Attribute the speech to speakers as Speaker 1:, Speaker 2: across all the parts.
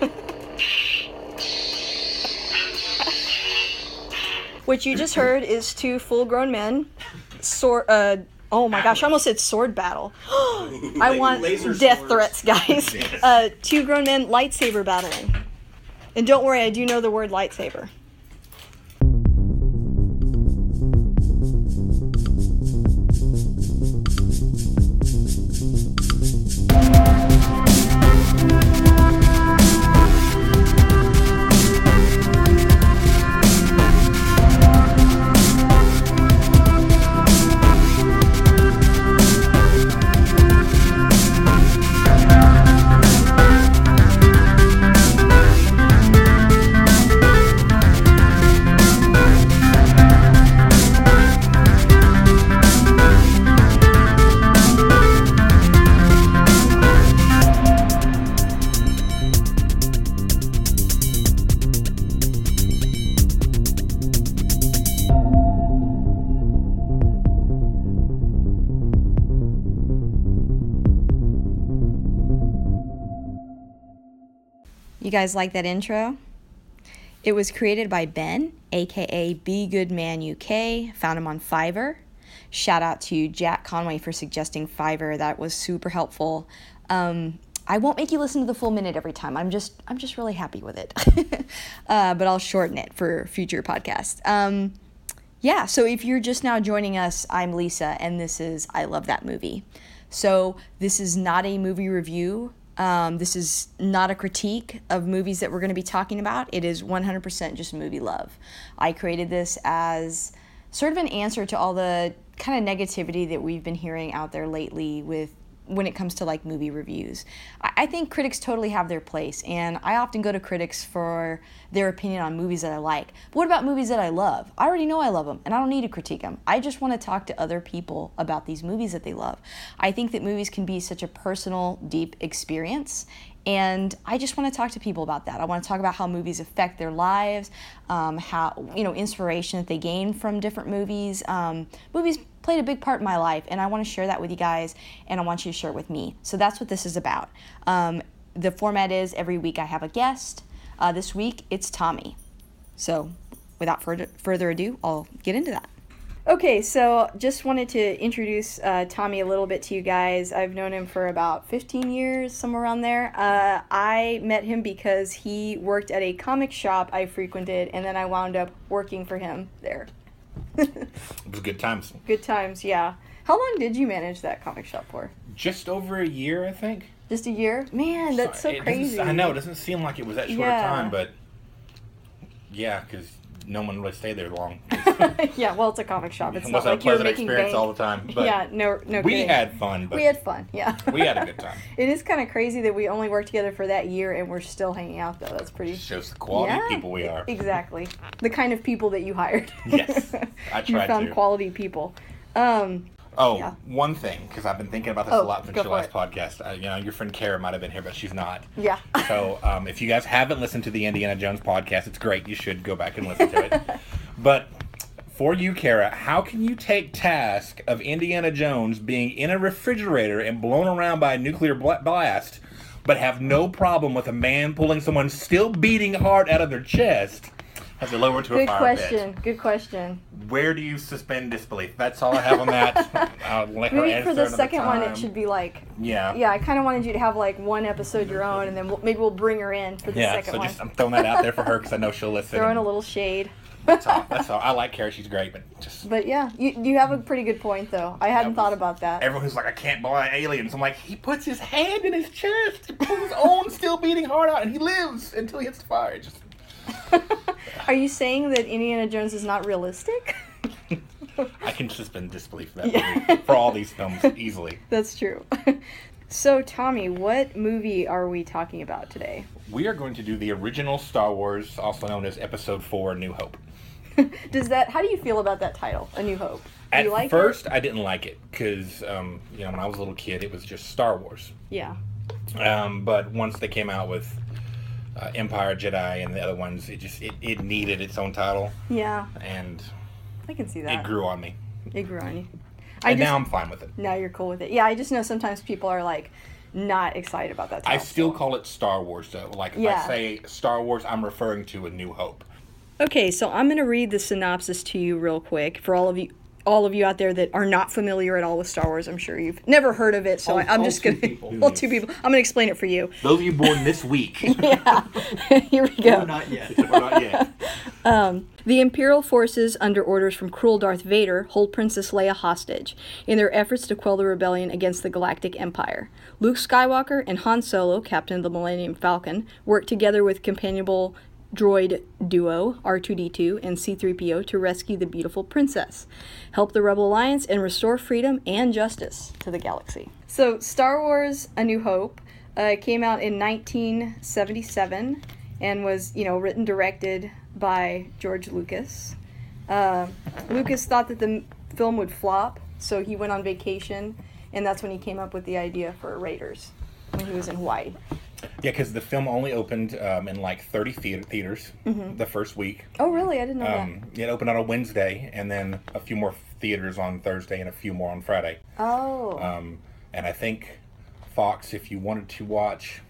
Speaker 1: What you just heard is two full-grown men, sword. Uh, oh my gosh, I almost said sword battle. I want
Speaker 2: Laser
Speaker 1: death
Speaker 2: swords.
Speaker 1: threats, guys. Uh, two grown men lightsaber battling. And don't worry, I do know the word lightsaber. Guys like that intro? It was created by Ben, aka Be Good Man UK. Found him on Fiverr. Shout out to Jack Conway for suggesting Fiverr. That was super helpful. Um, I won't make you listen to the full minute every time. I'm just I'm just really happy with it. uh, but I'll shorten it for future podcasts. Um, yeah, so if you're just now joining us, I'm Lisa, and this is I Love That Movie. So this is not a movie review. Um, this is not a critique of movies that we're going to be talking about. It is 100% just movie love. I created this as sort of an answer to all the kind of negativity that we've been hearing out there lately with when it comes to like movie reviews. I, think critics totally have their place, and I often go to critics for their opinion on movies that I like. But what about movies that I love? I already know I love them, and I don't need to critique them. I just want to talk to other people about these movies that they love. I think that movies can be such a personal, deep experience. And I just want to talk to people about that. I want to talk about how movies affect their lives, um, how, you know, inspiration that they gain from different movies. Um, movies played a big part in my life, and I want to share that with you guys, and I want you to share it with me. So that's what this is about. Um, the format is every week I have a guest. Uh, this week it's Tommy. So without further, further ado, I'll get into that. Okay, so just wanted to introduce uh, Tommy a little bit to you guys. I've known him for about 15 years, somewhere around there. Uh, I met him because he worked at a comic shop I frequented, and then I wound up working for him there.
Speaker 2: It was good times.
Speaker 1: Good times, yeah. How long did you manage that comic shop for?
Speaker 2: Just over a year, I think.
Speaker 1: Just a year? Man, that's so
Speaker 2: doesn't-
Speaker 1: crazy.
Speaker 2: I know it doesn't seem like it was that short
Speaker 1: Yeah.
Speaker 2: a time, but yeah, because no one really stayed there long.
Speaker 1: yeah, well, it's a comic shop. It's not
Speaker 2: a
Speaker 1: like you're making
Speaker 2: experience
Speaker 1: bank.
Speaker 2: all the time. But
Speaker 1: yeah, no, no.
Speaker 2: we
Speaker 1: kidding.
Speaker 2: had fun. But
Speaker 1: we had fun. Yeah,
Speaker 2: we had a good time.
Speaker 1: it is kind of crazy that we only worked together for that year and we're still hanging out though. That's pretty.
Speaker 2: shows the quality
Speaker 1: Yeah,
Speaker 2: of people we are.
Speaker 1: Exactly, the kind of people that you hired.
Speaker 2: Yes, I
Speaker 1: you
Speaker 2: tried
Speaker 1: found
Speaker 2: to.
Speaker 1: quality people. Um,
Speaker 2: Oh,
Speaker 1: Yeah.
Speaker 2: one thing, because I've been thinking about this
Speaker 1: Oh,
Speaker 2: a lot since your last
Speaker 1: it.
Speaker 2: podcast. Uh, you know, your friend Kara might have been here, but she's not.
Speaker 1: yeah.
Speaker 2: So, um, if you guys haven't listened to the Indiana Jones podcast, it's great. You should go back and listen to it. but for you, Kara, how can you take task of Indiana Jones being in a refrigerator and blown around by a nuclear blast, but have no problem with a man pulling someone still beating hard out of their chest as they lower to a
Speaker 1: Good
Speaker 2: fire
Speaker 1: question. Good question.
Speaker 2: Where do you suspend disbelief? That's all I have on that. I'll let her
Speaker 1: Maybe for the second one, it should be like.
Speaker 2: Yeah.
Speaker 1: Yeah, I kind of wanted you to have like one episode your own, and then we'll, maybe we'll bring her in for the
Speaker 2: Yeah,
Speaker 1: second
Speaker 2: so
Speaker 1: one.
Speaker 2: just I'm throwing that out there for her because I know she'll listen.
Speaker 1: Throwing a little shade.
Speaker 2: That's all. That's all. I like Kara. She's great, but just
Speaker 1: But yeah, you, you have a pretty good point though. I hadn't
Speaker 2: was-
Speaker 1: thought about that.
Speaker 2: everyone who's like, I can't buy aliens. I'm like, he puts his hand in his chest, and pulls his own still beating heart out, and he lives until he hits the fire. Just
Speaker 1: Are you saying that Indiana Jones is not realistic?
Speaker 2: I can suspend disbelief for that
Speaker 1: Yeah.
Speaker 2: for all these films easily.
Speaker 1: That's true. so, Tommy, what movie are we talking about today?
Speaker 2: We are going to do the original Star Wars, also known as Episode Four: New Hope.
Speaker 1: Does that? How do you feel about that title, A New Hope? Do
Speaker 2: At
Speaker 1: you like
Speaker 2: first, I didn't like it because, um, you know, when I was a little kid, it was just Star Wars.
Speaker 1: Yeah.
Speaker 2: Um, but once they came out with uh, Empire, Jedi, and the other ones, it just it, it needed its own title,
Speaker 1: Yeah,
Speaker 2: and
Speaker 1: I can see that.
Speaker 2: it grew on me.
Speaker 1: It grew on you. I
Speaker 2: And
Speaker 1: just,
Speaker 2: now I'm fine with it.
Speaker 1: now you're cool with it. Yeah, I just know sometimes people are like, not excited about that. Title.
Speaker 2: I still call it Star Wars though. Like if
Speaker 1: Yeah.
Speaker 2: I say Star Wars, I'm referring to A New Hope.
Speaker 1: Okay, so I'm going to read the synopsis to you real quick for all of you all of you out there that are not familiar at all with Star Wars. I'm sure you've never heard of it, so
Speaker 3: All-
Speaker 1: I, I'm
Speaker 3: all
Speaker 1: just going to
Speaker 3: people.
Speaker 1: well, two people. I'm going to explain it for you.
Speaker 2: Those of you born this week, yeah.
Speaker 1: Here we go.
Speaker 3: Or not yet.
Speaker 2: or not yet.
Speaker 1: Um, the Imperial forces, under orders from cruel Darth Vader, hold Princess Leia hostage in their efforts to quell the rebellion against the Galactic Empire. Luke Skywalker and Han Solo, captain of the Millennium Falcon, work together with companionable droid duo R2D2 and C3PO to rescue the beautiful princess, help the Rebel Alliance, and restore freedom and justice to the galaxy. So, Star Wars A New Hope uh, came out in 1977 and was, you know, written directed by George Lucas. Uh, Lucas thought that the film would flop, so he went on vacation, and that's when he came up with the idea for Raiders when he was in Hawaii.
Speaker 2: Yeah, because the film only opened um, in like 30 theater- theaters the first week.
Speaker 1: Oh, really? I didn't know
Speaker 2: Um, it opened on a Wednesday, and then a few more theaters on Thursday, and a few more on Friday.
Speaker 1: Oh.
Speaker 2: Um, and I think Fox, if you wanted to watch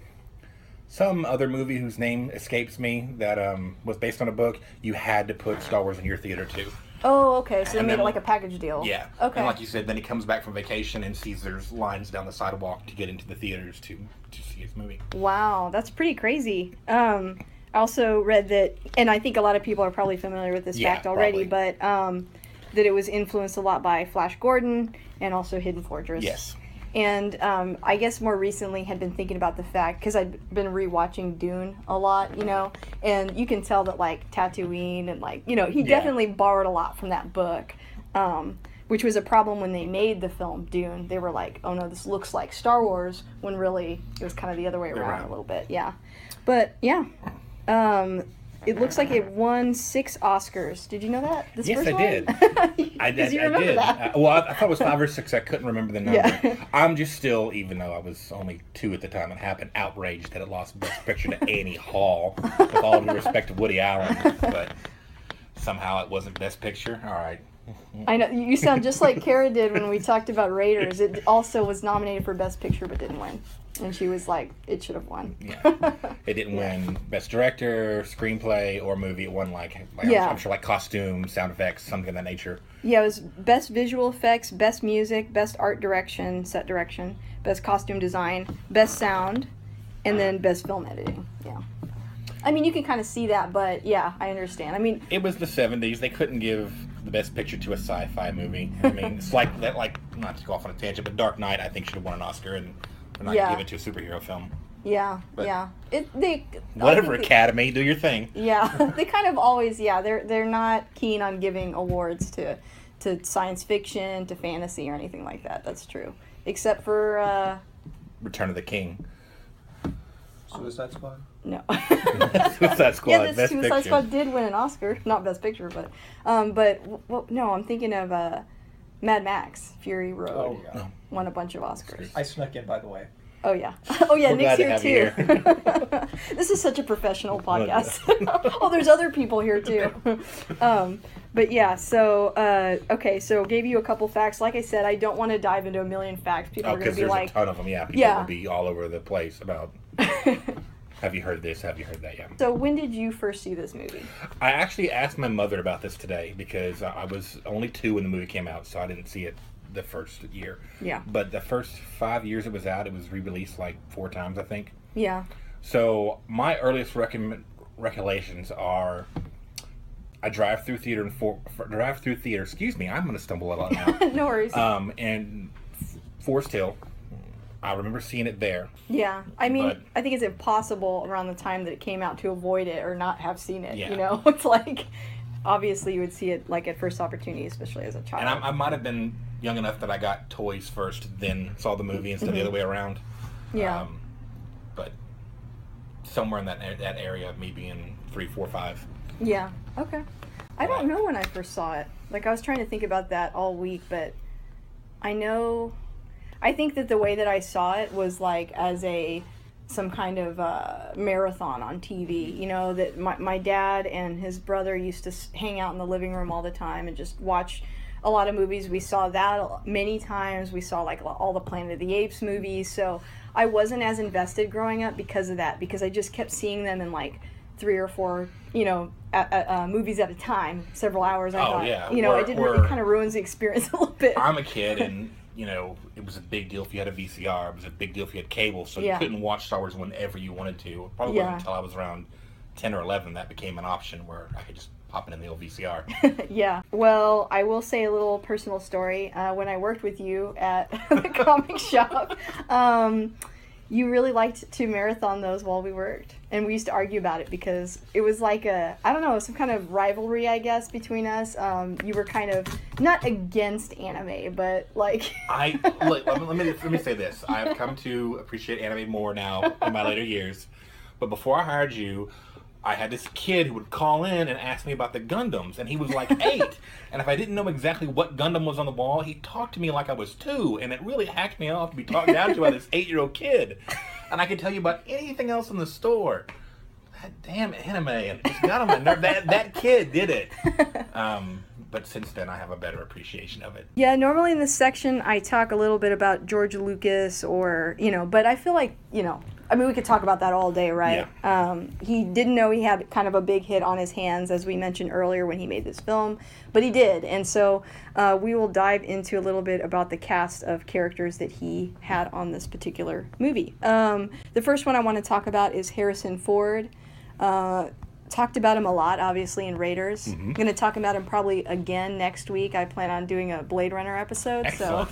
Speaker 2: some other movie whose name escapes me that um, was based on a book, you had to put Star Wars in your theater too.
Speaker 1: Oh, okay. So they
Speaker 2: and
Speaker 1: made
Speaker 2: then-
Speaker 1: it like a package deal.
Speaker 2: Yeah.
Speaker 1: Okay.
Speaker 2: And like you said, then he comes back from vacation and sees there's lines down the sidewalk to get into the theaters to to see his movie.
Speaker 1: Wow, that's pretty crazy. Um, I also read that, and I think a lot of people are probably familiar with this
Speaker 2: Yeah,
Speaker 1: fact already,
Speaker 2: probably.
Speaker 1: but um, that it was influenced a lot by Flash Gordon and also Hidden Fortress.
Speaker 2: Yes.
Speaker 1: And um, I guess more recently had been thinking about the fact because I'd been rewatching Dune a lot, you know, and you can tell that like Tatooine and like you know he
Speaker 2: Yeah.
Speaker 1: definitely borrowed a lot from that book, um, which was a problem when they made the film Dune. They were like, oh no, this looks like Star Wars when really it was kind of the other way around
Speaker 2: Around.
Speaker 1: a little bit, yeah. But yeah, um, it looks like it won six Oscars. Did you know that? This
Speaker 2: Yes,
Speaker 1: first
Speaker 2: I
Speaker 1: one?
Speaker 2: did. I, I, I did.
Speaker 1: that.
Speaker 2: Uh, well, I, I thought it was five or six. I couldn't remember the number.
Speaker 1: Yeah.
Speaker 2: I'm just still, even though I was only two at the time it happened, outraged that it lost Best Picture to Annie Hall, with all due respect to Woody Allen. But somehow it wasn't Best Picture. All right.
Speaker 1: I know you sound just like Kara did when we talked about Raiders. It also was nominated for Best Picture but didn't win, and she was like, "It should have won."
Speaker 2: Yeah. It didn't win Best Director, Screenplay, or movie. It won like, like
Speaker 1: Yeah.
Speaker 2: I'm, I'm sure like costume, sound effects, something of that nature.
Speaker 1: yeah, it was Best Visual Effects, Best Music, Best Art Direction, Set Direction, Best Costume Design, Best Sound, and then Best Film Editing. Yeah. I mean, you can kind of see that, but yeah, I understand. I mean,
Speaker 2: It was the '70s. They couldn't give the Best Picture to a sci-fi movie. I mean, it's like that. Like not to go off on a tangent, but Dark Knight I think should have won an Oscar, and they're not
Speaker 1: Yeah.
Speaker 2: gonna give it to a superhero film.
Speaker 1: yeah,
Speaker 2: But-
Speaker 1: yeah. It they
Speaker 2: Whatever,
Speaker 1: they-
Speaker 2: Academy, do your thing.
Speaker 1: Yeah, they kind of always yeah they're they're not keen on giving awards to to science fiction to fantasy or anything like that. That's true, except for uh,
Speaker 2: Return of the King.
Speaker 3: Suicide Squad.
Speaker 1: no.
Speaker 2: Suicide Squad,
Speaker 1: yeah, this
Speaker 2: Best
Speaker 1: Suicide
Speaker 2: Picture.
Speaker 1: Squad did win an Oscar, not Best Picture, but um, but well, no, I'm thinking of uh, Mad Max Fury Road
Speaker 3: Oh yeah.
Speaker 1: won a bunch of Oscars.
Speaker 3: I snuck in by the way.
Speaker 1: Oh yeah. Oh yeah,
Speaker 2: We're
Speaker 1: Nick's
Speaker 2: glad to
Speaker 1: here
Speaker 2: have you
Speaker 1: too. this is such a professional podcast. oh, there's other people here too. um, but yeah, so uh, okay, so gave you a couple facts. Like I said, I don't want to dive into a million facts. People
Speaker 2: Oh,
Speaker 1: are going
Speaker 2: because
Speaker 1: to be
Speaker 2: there's
Speaker 1: like,
Speaker 2: a ton of them. Yeah, people
Speaker 1: Yeah.
Speaker 2: will be all over the place about. Have you heard this? Have you heard that? Yeah.
Speaker 1: so when did you first see this movie?
Speaker 2: I actually asked my mother about this today because I was only two when the movie came out, so I didn't see it the first year.
Speaker 1: Yeah.
Speaker 2: But the first five years it was out, it was re-released like four times, I think.
Speaker 1: Yeah.
Speaker 2: So my earliest recollections are a drive through theater and for, for drive through theater. Excuse me, I'm going to stumble a lot now.
Speaker 1: no worries.
Speaker 2: um, and Forest Hill. I remember seeing it there.
Speaker 1: yeah. I mean,
Speaker 2: but-
Speaker 1: I think it's impossible around the time that it came out to avoid it or not have seen it.
Speaker 2: Yeah.
Speaker 1: You know, it's like obviously you would see it like at first opportunity, especially as a child.
Speaker 2: And I, I might have been young enough that I got toys first, then saw the movie instead of the other way around.
Speaker 1: Mm-hmm. yeah.
Speaker 2: Um, but somewhere in that that area, of me being three, four, five.
Speaker 1: Yeah. Okay. I don't know when I first saw it. Like I was trying to think about that all week, but I know I think that the way that I saw it was like as a some kind of uh, marathon on TV. You know that my my dad and his brother used to hang out in the living room all the time and just watch a lot of movies. We saw that many times. We saw like all the Planet of the Apes movies. So I wasn't as invested growing up because of that, because I just kept seeing them in like three or four, you know, at, at, uh, movies at a time, several hours. I
Speaker 2: Oh,
Speaker 1: thought,
Speaker 2: yeah.
Speaker 1: you know,
Speaker 2: Or-
Speaker 1: it didn't. it kind of ruins the experience a little bit.
Speaker 2: I'm a kid, and you know it was a big deal if you had a VCR. It was a big deal if you had cable, so
Speaker 1: Yeah.
Speaker 2: you couldn't watch Star Wars whenever you wanted to. It probably
Speaker 1: Yeah.
Speaker 2: wasn't until I was around ten or eleven that became an option where I could just pop it in the old VCR.
Speaker 1: yeah. Well, I will say a little personal story. Uh, when I worked with you at the comic shop, um, you really liked to marathon those while we worked, and we used to argue about it because it was like a I don't know some kind of rivalry, I guess, between us. Um, you were kind of not against anime, but like
Speaker 2: I look, let, me, let me let me say this. I have come to appreciate anime more now in my later years, but before I hired you, I had this kid who would call in and ask me about the Gundams, and he was like eight. and if I didn't know exactly what Gundam was on the wall, he talked to me like I was two, and it really hacked me off to be talked down to by this eight-year-old kid. And I could tell you about anything else in the store. That damn anime, and it just got on my nerve. That that kid did it. Um, but since then, I have a better appreciation of it.
Speaker 1: Yeah, normally in this section I talk a little bit about George Lucas or, you know, but I feel like, you know, I mean, we could talk about that all day, right? Um, he didn't know he had kind of a big hit on his hands, as we mentioned earlier when he made this film, but he did. And so uh, we will dive into a little bit about the cast of characters that he had on this particular movie. Um, the first one I want to talk about is Harrison Ford. Uh, talked about him a lot, obviously, in Raiders.
Speaker 2: Mm-hmm.
Speaker 1: I'm going to talk about him probably again next week. I plan on doing a Blade Runner episode, so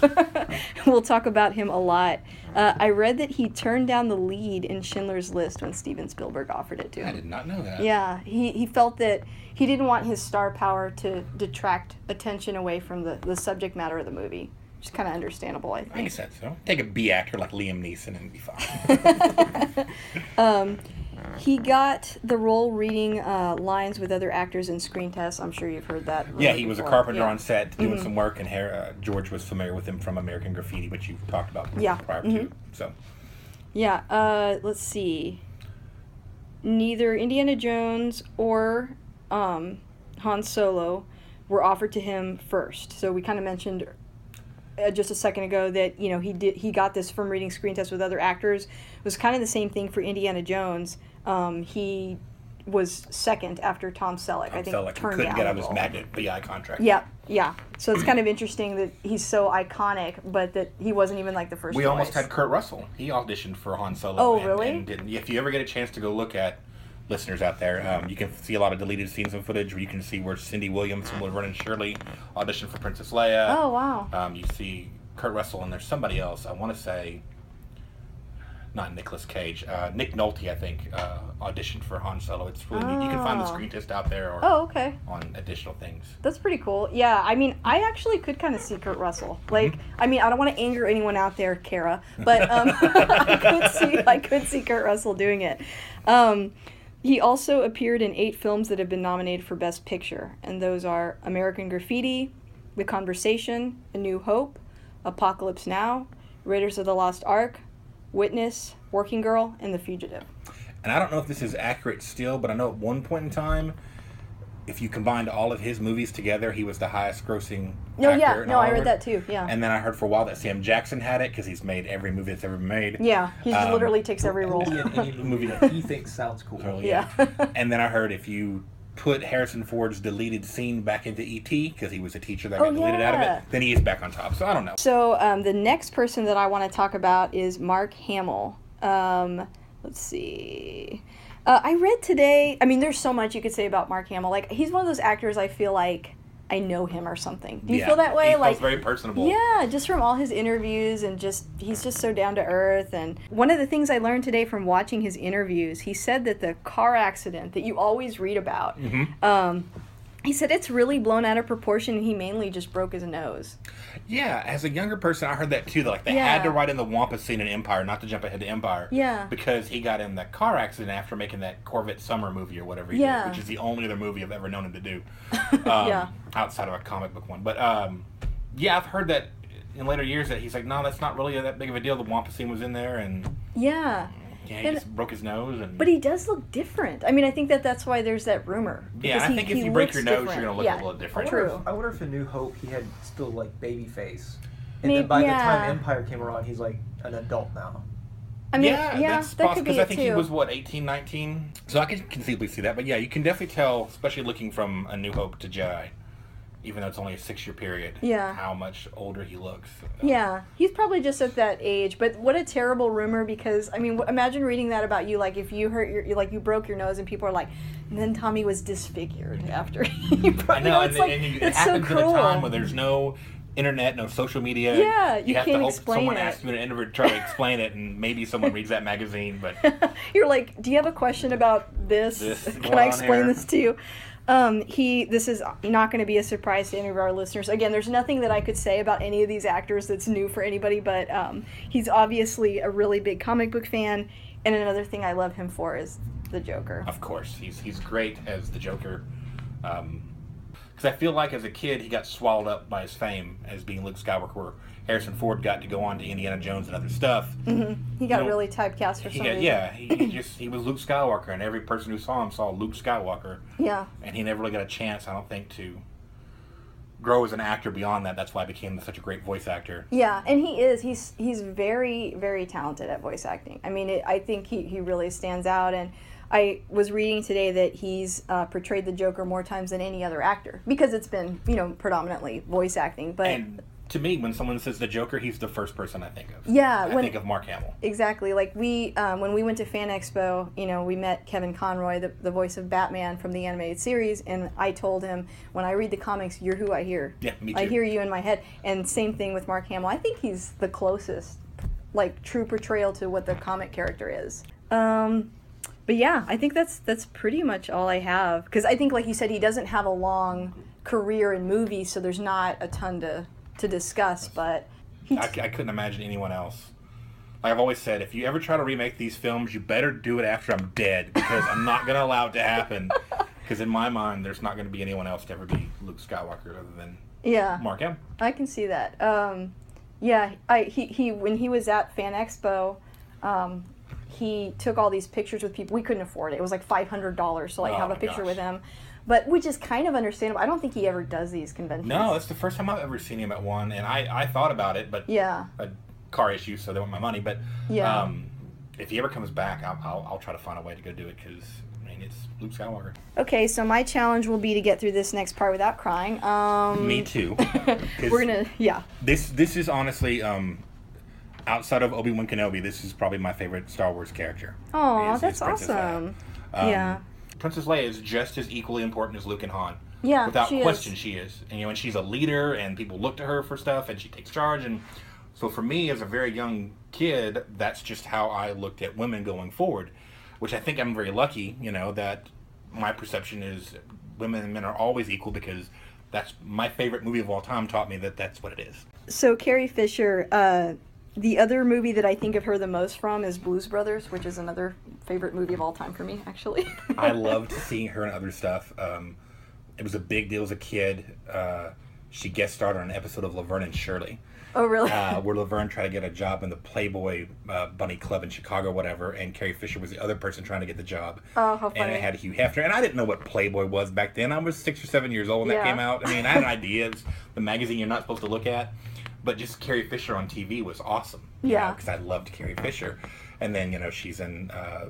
Speaker 1: we'll talk about him a lot. Uh, I read that he turned down the lead in Schindler's List when Steven Spielberg offered it to him.
Speaker 2: I did not know that.
Speaker 1: Yeah, he, he felt that he didn't want his star power to detract attention away from the, the subject matter of the movie. Which is kind of understandable, I think.
Speaker 2: Makes sense, though. Take a B actor like Liam Neeson and be fine.
Speaker 1: He got the role reading uh, lines with other actors in screen tests. I'm sure you've heard that.
Speaker 2: yeah, he was a carpenter
Speaker 1: Yeah. Mm-hmm.
Speaker 2: on set doing some work, and Har- uh, George was familiar with him from American Graffiti, which you've talked about
Speaker 1: Yeah,
Speaker 2: prior
Speaker 1: mhm.
Speaker 2: to. So,
Speaker 1: Yeah, uh, let's see. Neither Indiana Jones or um, Han Solo were offered to him first. So we kind of mentioned uh, just a second ago that you know he did he got this from reading screen tests with other actors. It was kind of the same thing for Indiana Jones. Um, he was second after Tom Selleck. I think
Speaker 2: Selleck
Speaker 1: turned
Speaker 2: couldn't
Speaker 1: down
Speaker 2: get out of his Magnum P.I. contract.
Speaker 1: Yeah, yeah. So it's kind of interesting that he's so iconic, but that he wasn't even like the first.
Speaker 2: We almost had Kurt Russell. He auditioned for Han Solo.
Speaker 1: Oh,
Speaker 2: and,
Speaker 1: really?
Speaker 2: And didn't. If you ever get a chance to go look at listeners out there, um, you can see a lot of deleted scenes and footage where you can see where Cindy Williams and Laverne and Shirley auditioned for Princess Leia.
Speaker 1: Oh wow.
Speaker 2: Um, you see Kurt Russell and there's somebody else. I want to say, not Nicolas Cage. Uh, Nick Nolte, I think, uh, auditioned for Han Solo. It's really neat. You can find the
Speaker 1: Oh.
Speaker 2: screen test out there or
Speaker 1: Oh okay.
Speaker 2: on additional things.
Speaker 1: That's pretty cool. Yeah, I mean, I actually could kind of see Kurt Russell. Like, I mean, I don't want to anger anyone out there, Kara, but um, I could see, I could see Kurt Russell doing it. Um, he also appeared in eight films that have been nominated for Best Picture, and those are American Graffiti, The Conversation, A New Hope, Apocalypse Now, Raiders of the Lost Ark, Witness, Working Girl, and The Fugitive.
Speaker 2: And I don't know if this is accurate still, but I know at one point in time, if you combined all of his movies together, he was the highest grossing
Speaker 1: No,
Speaker 2: actor
Speaker 1: yeah,
Speaker 2: in
Speaker 1: no, I
Speaker 2: Hollywood.
Speaker 1: read that too. Yeah,
Speaker 2: And then I heard for a while that Sam Jackson had it because he's made every movie that's ever been made.
Speaker 1: yeah, he
Speaker 2: Um,
Speaker 1: literally takes every role.
Speaker 3: Any, any movie that he thinks sounds cool.
Speaker 2: So,
Speaker 1: Yeah.
Speaker 2: and then I heard if you put Harrison Ford's deleted scene back into ET because he was a teacher that
Speaker 1: Oh,
Speaker 2: got deleted out of it, then he is back on top. So I don't know.
Speaker 1: So um, the next person that I want to talk about is Mark Hamill. Um, let's see. Uh, I read today. I mean, there's so much you could say about Mark Hamill. Like he's one of those actors. I feel like I know him or something. Do you
Speaker 2: Yeah.
Speaker 1: feel that way?
Speaker 2: He
Speaker 1: like
Speaker 2: feels very personable.
Speaker 1: yeah, just from all his interviews and just he's just so down to earth. And one of the things I learned today from watching his interviews, he said that the car accident that you always read about,
Speaker 2: Mm-hmm.
Speaker 1: um, he said it's really blown out of proportion, and he mainly just broke his nose.
Speaker 2: Yeah, as a younger person, I heard that too. Like they
Speaker 1: Yeah.
Speaker 2: had to write in the Wampa scene in Empire, not to jump ahead to Empire.
Speaker 1: Yeah.
Speaker 2: Because he got in that car accident after making that Corvette Summer movie or whatever
Speaker 1: Yeah.
Speaker 2: did, which is the only other movie I've ever known him to do. Um,
Speaker 1: Yeah.
Speaker 2: Outside of a comic book one, but um, yeah, I've heard that in later years that he's like, no, that's not really that big of a deal. The Wampa scene was in there, and
Speaker 1: Yeah.
Speaker 2: Yeah, he
Speaker 1: And-
Speaker 2: just broke his nose and.
Speaker 1: But he does look different. I mean, I think that that's why there's that rumor.
Speaker 2: Yeah, I
Speaker 1: he-
Speaker 2: think if you break your nose,
Speaker 1: different.
Speaker 2: you're gonna look
Speaker 1: yeah.
Speaker 2: a little
Speaker 3: I
Speaker 2: different.
Speaker 3: wonder,
Speaker 1: True.
Speaker 3: if, I wonder if in New Hope he had still like baby face. And
Speaker 1: Maybe-
Speaker 3: then by the time Empire came around, he's like an adult now.
Speaker 1: I mean,
Speaker 2: yeah,
Speaker 1: yeah,
Speaker 2: that's
Speaker 1: that
Speaker 2: possible
Speaker 1: could be
Speaker 2: because I think
Speaker 1: too.
Speaker 2: he was what 18, 19. So I can conceivably see that. But yeah, you can definitely tell, especially looking from A New Hope to Jedi, even though it's only a six-year period.
Speaker 1: Yeah.
Speaker 2: How much older he looks.
Speaker 1: Um, yeah, he's probably just at that age. But what a terrible rumor! Because I mean, w- imagine reading that about you. Like if you hurt your, you- like you broke your nose, and people are like, and then Tommy was disfigured after he broke.
Speaker 2: I
Speaker 1: you
Speaker 2: know,
Speaker 1: it's
Speaker 2: and,
Speaker 1: like,
Speaker 2: and you, it
Speaker 1: it's so
Speaker 2: happens at a
Speaker 1: cruel.
Speaker 2: time when there's no internet, no social media.
Speaker 1: Yeah, you
Speaker 2: have
Speaker 1: can't
Speaker 2: to hope
Speaker 1: explain
Speaker 2: someone
Speaker 1: it.
Speaker 2: asks you an interview to try to explain it, and maybe someone reads that magazine. But
Speaker 1: You're like, do you have a question about this?
Speaker 2: This
Speaker 1: Can I explain
Speaker 2: here?"
Speaker 1: this to you? Um, he, this is not going to be a surprise to any of our listeners. Again, there's nothing that I could say about any of these actors that's new for anybody, but um, he's obviously a really big comic book fan. And another thing I love him for is the Joker.
Speaker 2: Of course, he's he's great as the Joker. Because I feel like as a kid he got swallowed up by his fame as being Luke Skywalker. Harrison Ford got to go on to Indiana Jones and other stuff.
Speaker 1: He got
Speaker 2: know,
Speaker 1: really typecast for some
Speaker 2: got,
Speaker 1: reason.
Speaker 2: yeah, he, he just he was Luke Skywalker, and every person who saw him saw Luke Skywalker,
Speaker 1: Yeah.
Speaker 2: and he never really got a chance. I don't think to grow as an actor beyond that. That's why I became such a great voice actor.
Speaker 1: Yeah, and he is. He's he's very very talented at voice acting. I mean, it, I think he he really stands out. And I was reading today that he's uh, portrayed the Joker more times than any other actor because it's been you know predominantly voice acting. But
Speaker 2: And to me, when someone says the Joker, he's the first person I think of.
Speaker 1: Yeah,
Speaker 2: I
Speaker 1: when-
Speaker 2: think of Mark Hamill.
Speaker 1: exactly like we um, when we went to Fan Expo, you know, we met Kevin Conroy, the the voice of Batman from the animated series, and I told him when I read the comics, you're who I hear.
Speaker 2: Yeah, me too.
Speaker 1: I hear you in my head. And same thing with Mark Hamill. I think he's the closest, like, true portrayal to what the comic character is. Um, but yeah, I think that's that's pretty much all I have. Because I think, like you said, he doesn't have a long career in movies, so there's not a ton to to discuss. But
Speaker 2: I, I couldn't imagine anyone else. Like I've always said, if you ever try to remake these films, you better do it after I'm dead because I'm not going to allow it to happen. Because in my mind, there's not going to be anyone else to ever be Luke Skywalker other than
Speaker 1: yeah,
Speaker 2: Mark Hamill.
Speaker 1: I can see that. Um, yeah, I he, he when he was at Fan Expo, um, he took all these pictures with people. We couldn't afford it. It was like five hundred dollars to like
Speaker 2: Oh
Speaker 1: have a picture
Speaker 2: gosh.
Speaker 1: with him, but which is kind of understandable. I don't think he ever does these conventions.
Speaker 2: No, that's the first time I've ever seen him at one, and I, I thought about it, but
Speaker 1: Yeah.
Speaker 2: a car issue, so they want my money. But
Speaker 1: Yeah.
Speaker 2: um, if he ever comes back, I'll, I'll, I'll try to find a way to go do it because I mean it's Luke Skywalker.
Speaker 1: Okay, so my challenge will be to get through this next part without crying. Um,
Speaker 2: Me too.
Speaker 1: We're gonna yeah.
Speaker 2: This this is honestly um, outside of Obi Wan Kenobi, this is probably my favorite Star Wars character.
Speaker 1: Oh, that's
Speaker 2: is Princess Leia.
Speaker 1: awesome.
Speaker 2: Um,
Speaker 1: yeah.
Speaker 2: Princess Leia is just as equally important as Luke and Han.
Speaker 1: Yeah,
Speaker 2: Without
Speaker 1: she is.
Speaker 2: question, she is. And you know, and she's a leader, and people look to her for stuff, and she takes charge. And so, for me, as a very young kid, that's just how I looked at women going forward. Which I think I'm very lucky, you know, that my perception is women and men are always equal because that's my favorite movie of all time. Taught me that that's what it is.
Speaker 1: So Carrie Fisher, uh, the other movie that I think of her the most from is Blues Brothers, which is another favorite movie of all time for me, actually.
Speaker 2: I loved seeing her and other stuff. Um, it was a big deal as a kid. Uh, she guest starred on an episode of Laverne and Shirley.
Speaker 1: oh, really?
Speaker 2: uh, where Laverne tried to get a job in the Playboy uh, Bunny Club in Chicago, whatever, and Carrie Fisher was the other person trying to get the job.
Speaker 1: Oh, how funny.
Speaker 2: And it had Hugh Hefner, and I didn't know what Playboy was back then. I was six or seven years old when
Speaker 1: Yeah.
Speaker 2: that came out. I mean, I had an idea. It was the magazine you're not supposed to look at, but just Carrie Fisher on TV was awesome.
Speaker 1: Yeah.
Speaker 2: because I loved Carrie Fisher, and then you know she's in. Uh,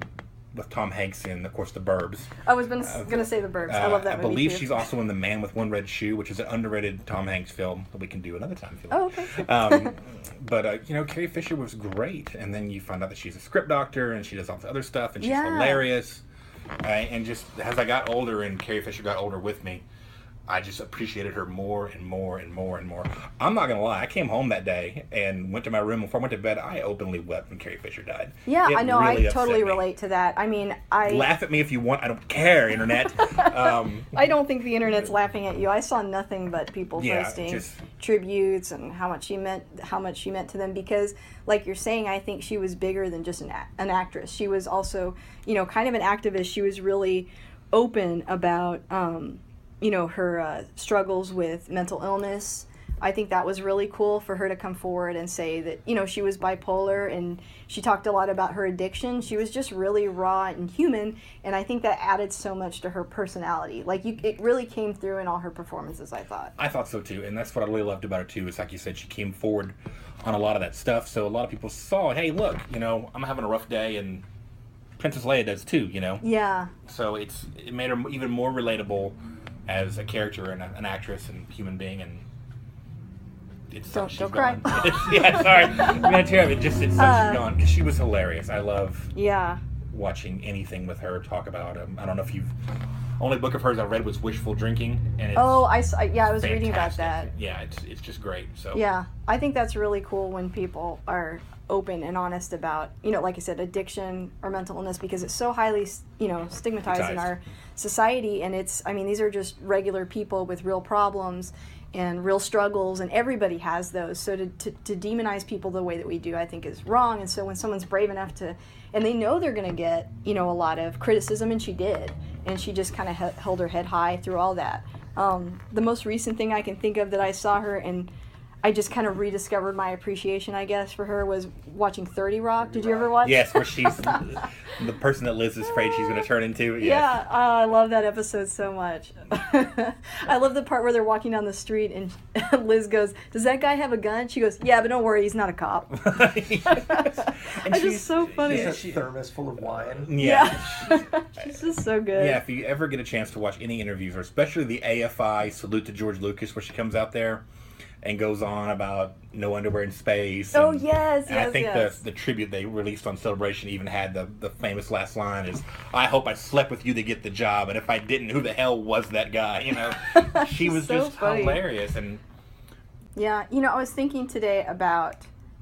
Speaker 2: with Tom Hanks in, of course, The Burbs.
Speaker 1: I was gonna say The Burbs. I
Speaker 2: Uh,
Speaker 1: love that
Speaker 2: I believe
Speaker 1: too.
Speaker 2: she's also in The Man with One Red Shoe, which is an underrated Tom Hanks film that we can do another time. If you like.
Speaker 1: Oh, okay.
Speaker 2: um, but uh, you know, Carrie Fisher was great, and then you find out that she's a script doctor and she does all this other stuff, and she's
Speaker 1: Yeah.
Speaker 2: hilarious. Uh, and just as I got older, and Carrie Fisher got older with me, I just appreciated her more and more and more and more. I'm not gonna lie, I came home that day and went to my room. Before I went to bed, I openly wept when Carrie Fisher died.
Speaker 1: yeah,
Speaker 2: It
Speaker 1: I know.
Speaker 2: really
Speaker 1: I totally
Speaker 2: me.
Speaker 1: relate to that. I mean, I
Speaker 2: Laugh at me if you want. I don't care, internet. um,
Speaker 1: I don't think the internet's laughing at you. I saw nothing but people
Speaker 2: Yeah,
Speaker 1: posting
Speaker 2: just-
Speaker 1: tributes and how much she meant, how much she meant to them. Because, like you're saying, I think she was bigger than just an a- an actress. She was also, you know, kind of an activist. She was really open about, um, you know, her uh, struggles with mental illness. I think that was really cool for her to come forward and say that, you know, she was bipolar and she talked a lot about her addiction. She was just really raw and human, and I think that added so much to her personality. Like, you, it really came through in all her performances, I thought.
Speaker 2: I thought so too, and that's what I really loved about her too. Is like you said, she came forward on a lot of that stuff, so a lot of people saw, hey, look, you know, I'm having a rough day, and Princess Leia does too, you know.
Speaker 1: Yeah.
Speaker 2: So it's it made her even more relatable as a character and a, an actress and human being, and it's
Speaker 1: Don't- don't cry.
Speaker 2: gone. yeah, sorry, I'm tear up. It just it's such
Speaker 1: Uh,
Speaker 2: gone because she was hilarious. I love
Speaker 1: Yeah.
Speaker 2: watching anything with her talk about. I don't know if you've only book of hers I read was Wishful Drinking, and it's
Speaker 1: Oh, I yeah, I was reading about that.
Speaker 2: Yeah, it's it's just great. So
Speaker 1: Yeah, I think that's really cool when people are open and honest about, you know, like I said, addiction or mental illness because it's so highly, you know, stigmatized in our society. And it's, I mean, these are just regular people with real problems and real struggles, and everybody has those. So to, to, to demonize people the way that we do, I think is wrong. And so when someone's brave enough to, and they know they're going to get, you know, a lot of criticism, and she did, and she just kind of he- held her head high through all that. Um, the most recent thing I can think of that I saw her and I just kind of rediscovered my appreciation, I guess, for her was watching 30 Rock. Did you ever watch?
Speaker 2: Yes, where she's the person that Liz is afraid she's going to turn into. Yes.
Speaker 1: Yeah, oh, I love that episode so much. I love the part where they're walking down the street and Liz goes, "Does that guy have a gun?" She goes, "Yeah, but don't worry, he's not a cop."
Speaker 2: and
Speaker 1: It's
Speaker 2: she's
Speaker 1: just so funny.
Speaker 3: She's a thermos full of wine.
Speaker 2: Yeah.
Speaker 1: she's just so good.
Speaker 2: Yeah, if you ever get a chance to watch any interviews, or especially the AFI salute to George Lucas, where she comes out there and goes on about no underwear in space.
Speaker 1: Oh,
Speaker 2: and-
Speaker 1: yes,
Speaker 2: And I think
Speaker 1: yes.
Speaker 2: the the tribute they released on Celebration even had the the famous last line is, "I hope I slept with you to get the job, and if I didn't, who the hell was that guy?" You know, she was
Speaker 1: So
Speaker 2: just
Speaker 1: funny.
Speaker 2: hilarious, and
Speaker 1: Yeah, you know, I was thinking today about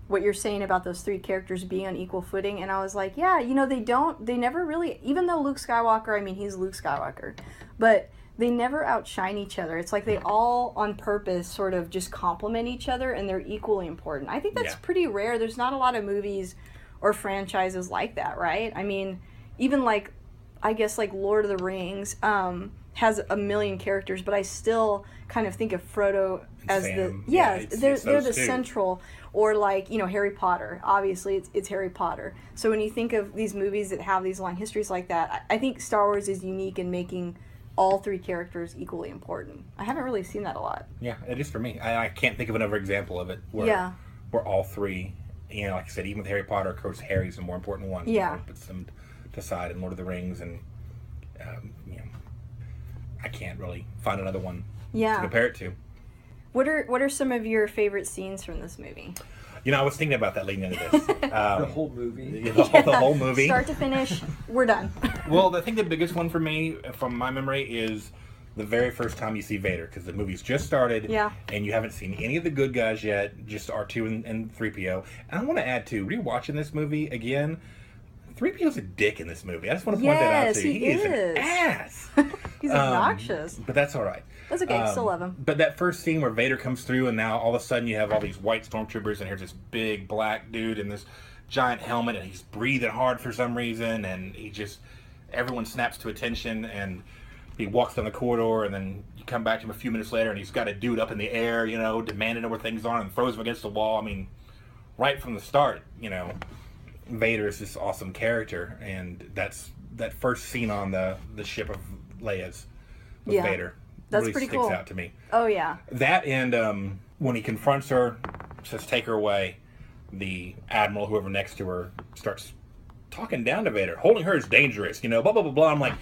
Speaker 1: what you're saying about those three characters being on equal footing, and I was like, yeah, you know, they don't, they never really, even though Luke Skywalker, I mean, he's Luke Skywalker, but they never outshine each other. It's like they all, on purpose, sort of just complement each other, and they're equally important. I think that's
Speaker 2: Yeah.
Speaker 1: pretty rare. There's not a lot of movies or franchises like that, right? I mean, even like I guess like Lord of the Rings um, has a million characters, but I still kind of think of Frodo as
Speaker 2: Sam.
Speaker 1: the
Speaker 2: Yeah,
Speaker 1: yeah, they're they're the
Speaker 2: two.
Speaker 1: central or like you know Harry Potter. Obviously, it's it's Harry Potter. So when you think of these movies that have these long histories like that, I, I think Star Wars is unique in making all three characters equally important. I haven't really seen that a lot.
Speaker 2: yeah, it is for me. I, I can't think of another example of it where
Speaker 1: Yeah.
Speaker 2: where all three, you know, like I said, even with Harry Potter, of course, Harry's the more important one. you
Speaker 1: Yeah.
Speaker 2: know, puts them to side in Lord of the Rings, and um, you know, I can't really find another one
Speaker 1: Yeah, to
Speaker 2: compare it to.
Speaker 1: What are what are some of your favorite scenes from this movie?
Speaker 2: You know, I was thinking about that leading into this.
Speaker 3: The
Speaker 2: Um,
Speaker 3: whole movie.
Speaker 2: the, whole, the whole movie.
Speaker 1: Start to finish, we're done.
Speaker 2: Well, I think the biggest one for me, from my memory, is the very first time you see Vader, because the movie's just started,
Speaker 1: Yeah.
Speaker 2: and you haven't seen any of the good guys yet, just R two and, and three PO. And I want to add too, rewatching this movie again, three PO's a dick in this movie. I just want to point that out
Speaker 1: Yes,
Speaker 2: to you.
Speaker 1: he
Speaker 2: is. an
Speaker 1: is.
Speaker 2: ass.
Speaker 1: He's
Speaker 2: Um,
Speaker 1: obnoxious.
Speaker 2: but that's all right.
Speaker 1: That's okay.
Speaker 2: Um,
Speaker 1: Still love him.
Speaker 2: But that first scene where Vader comes through, and now all of a sudden you have all these white stormtroopers, and here's this big black dude in this giant helmet, and he's breathing hard for some reason, and he just everyone snaps to attention, and he walks down the corridor, and then you come back to him a few minutes later, and he's got a dude up in the air, you know, demanding where things are, and throws him against the wall. I mean, right from the start, you know, Vader is this awesome character, and that's that first scene on the the ship of Leia's with
Speaker 1: Yeah.
Speaker 2: Vader
Speaker 1: That's
Speaker 2: really
Speaker 1: pretty
Speaker 2: sticks
Speaker 1: cool.
Speaker 2: out to me.
Speaker 1: Oh yeah.
Speaker 2: That and um, when he confronts her, says take her away, the admiral, whoever next to her, starts talking down to Vader. Holding her is dangerous, you know. Blah blah blah blah. I'm like,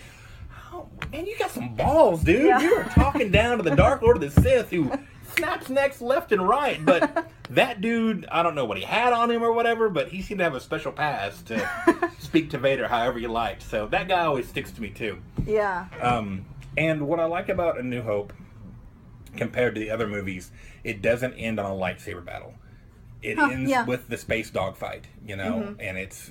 Speaker 2: oh, man, you got some balls, dude.
Speaker 1: Yeah.
Speaker 2: You are talking down to the Dark Lord of the Sith, who snaps necks left and right. But that dude, I don't know what he had on him or whatever, but he seemed to have a special pass to speak to Vader however you liked. So that guy always sticks to me too.
Speaker 1: Yeah.
Speaker 2: Um, and what I like about A New Hope, compared to the other movies, it doesn't end on a lightsaber battle. It
Speaker 1: Huh,
Speaker 2: ends
Speaker 1: yeah.
Speaker 2: with the space dogfight, you know, and it's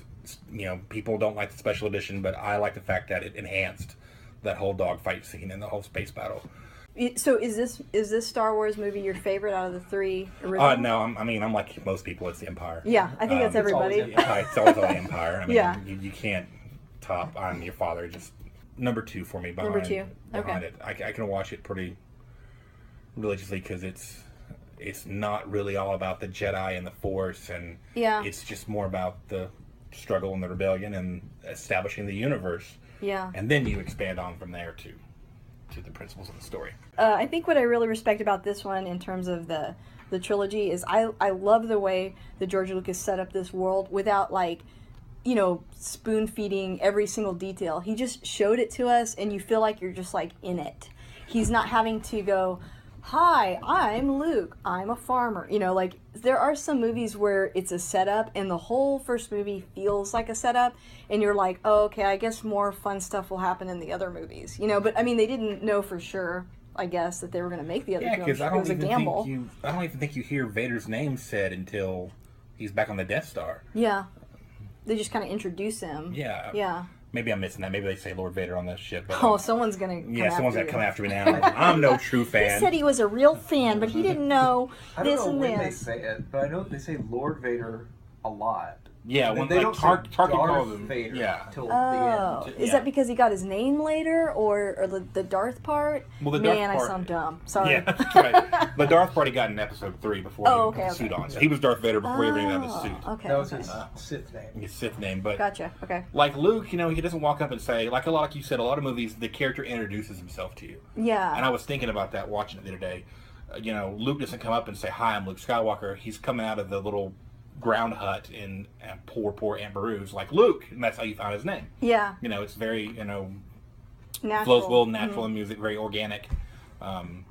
Speaker 2: you know people don't like the special edition, but I like the fact that it enhanced that whole dogfight scene and the whole space battle.
Speaker 1: So is this is this Star Wars movie your favorite out of the three original?
Speaker 2: Uh, no, I'm, I mean I'm like most people. It's the Empire.
Speaker 1: Yeah, I think that's
Speaker 2: Um,
Speaker 1: everybody.
Speaker 3: always
Speaker 2: it's always the Empire. I mean,
Speaker 1: Yeah.
Speaker 2: you, you can't top I'm Your Father. Just number two for me. Behind,
Speaker 1: Number two.
Speaker 2: Behind
Speaker 1: Okay.
Speaker 2: it, I, I can watch it pretty religiously because it's it's not really all about the Jedi and the Force, and
Speaker 1: Yeah.
Speaker 2: it's just more about the struggle and the rebellion and establishing the universe,
Speaker 1: Yeah.
Speaker 2: and then you expand on from there to to the principles of the story.
Speaker 1: uh, I think what I really respect about this one in terms of the the trilogy is I I love the way that George Lucas set up this world without like you know spoon feeding every single detail. He just showed it to us and you feel like you're just like in it. He's not having to go Hi, I'm Luke. I'm a farmer. You know, like there are some movies where it's a setup and the whole first movie feels like a setup and you're like, "Oh, okay, I guess more fun stuff will happen in the other movies." You know, but I mean, they didn't know for sure, I guess, that they were going to make the other
Speaker 2: Yeah,
Speaker 1: films.
Speaker 2: because I
Speaker 1: it
Speaker 2: don't
Speaker 1: was a
Speaker 2: even
Speaker 1: gamble.
Speaker 2: think you I don't even think you hear Vader's name said until he's back on the Death Star.
Speaker 1: Yeah. They just kind of introduce him.
Speaker 2: Yeah.
Speaker 1: Yeah.
Speaker 2: Maybe I'm missing that. Maybe they say Lord Vader on that ship. But,
Speaker 1: Oh,
Speaker 2: um,
Speaker 1: someone's going to
Speaker 2: yeah, someone's
Speaker 1: after
Speaker 2: gonna come after me now. I'm no true fan.
Speaker 1: He said he was a real fan, but he didn't know
Speaker 3: I don't
Speaker 1: this
Speaker 3: know
Speaker 1: and
Speaker 3: when they say it, but I know they say Lord Vader a lot.
Speaker 2: Yeah, when
Speaker 3: they
Speaker 2: like
Speaker 3: don't
Speaker 2: Tar-
Speaker 3: say
Speaker 2: Tarkin
Speaker 3: Darth
Speaker 2: calls him.
Speaker 3: Vader
Speaker 2: Yeah.
Speaker 3: till
Speaker 1: Oh,
Speaker 3: the end.
Speaker 1: is
Speaker 2: Yeah.
Speaker 1: that because he got his name later, or, or the, the Darth part?
Speaker 2: Well, the Darth
Speaker 1: Man, I sound dumb. Sorry.
Speaker 2: Yeah, that's right. The Darth Party got in episode three before he
Speaker 1: Oh,
Speaker 2: put
Speaker 1: okay,
Speaker 2: the suit
Speaker 1: okay.
Speaker 2: on. So he was Darth Vader before he ever even had the suit.
Speaker 1: Oh, okay.
Speaker 3: That was
Speaker 1: okay.
Speaker 3: his Sith name.
Speaker 2: His Sith name, but
Speaker 1: Gotcha. Okay.
Speaker 2: like Luke, you know, he doesn't walk up and say like a lot like you said. A lot of movies, the character introduces himself to you.
Speaker 1: Yeah.
Speaker 2: And I was thinking about that watching it the other day. Uh, you know, Luke doesn't come up and say, "Hi, I'm Luke Skywalker." He's coming out of the little ground hut in uh, poor, poor Aunt Beru's like Luke, and that's how you found his name.
Speaker 1: yeah.
Speaker 2: You know, it's very you know
Speaker 1: Natural.
Speaker 2: flows well, natural in music, very organic. Um,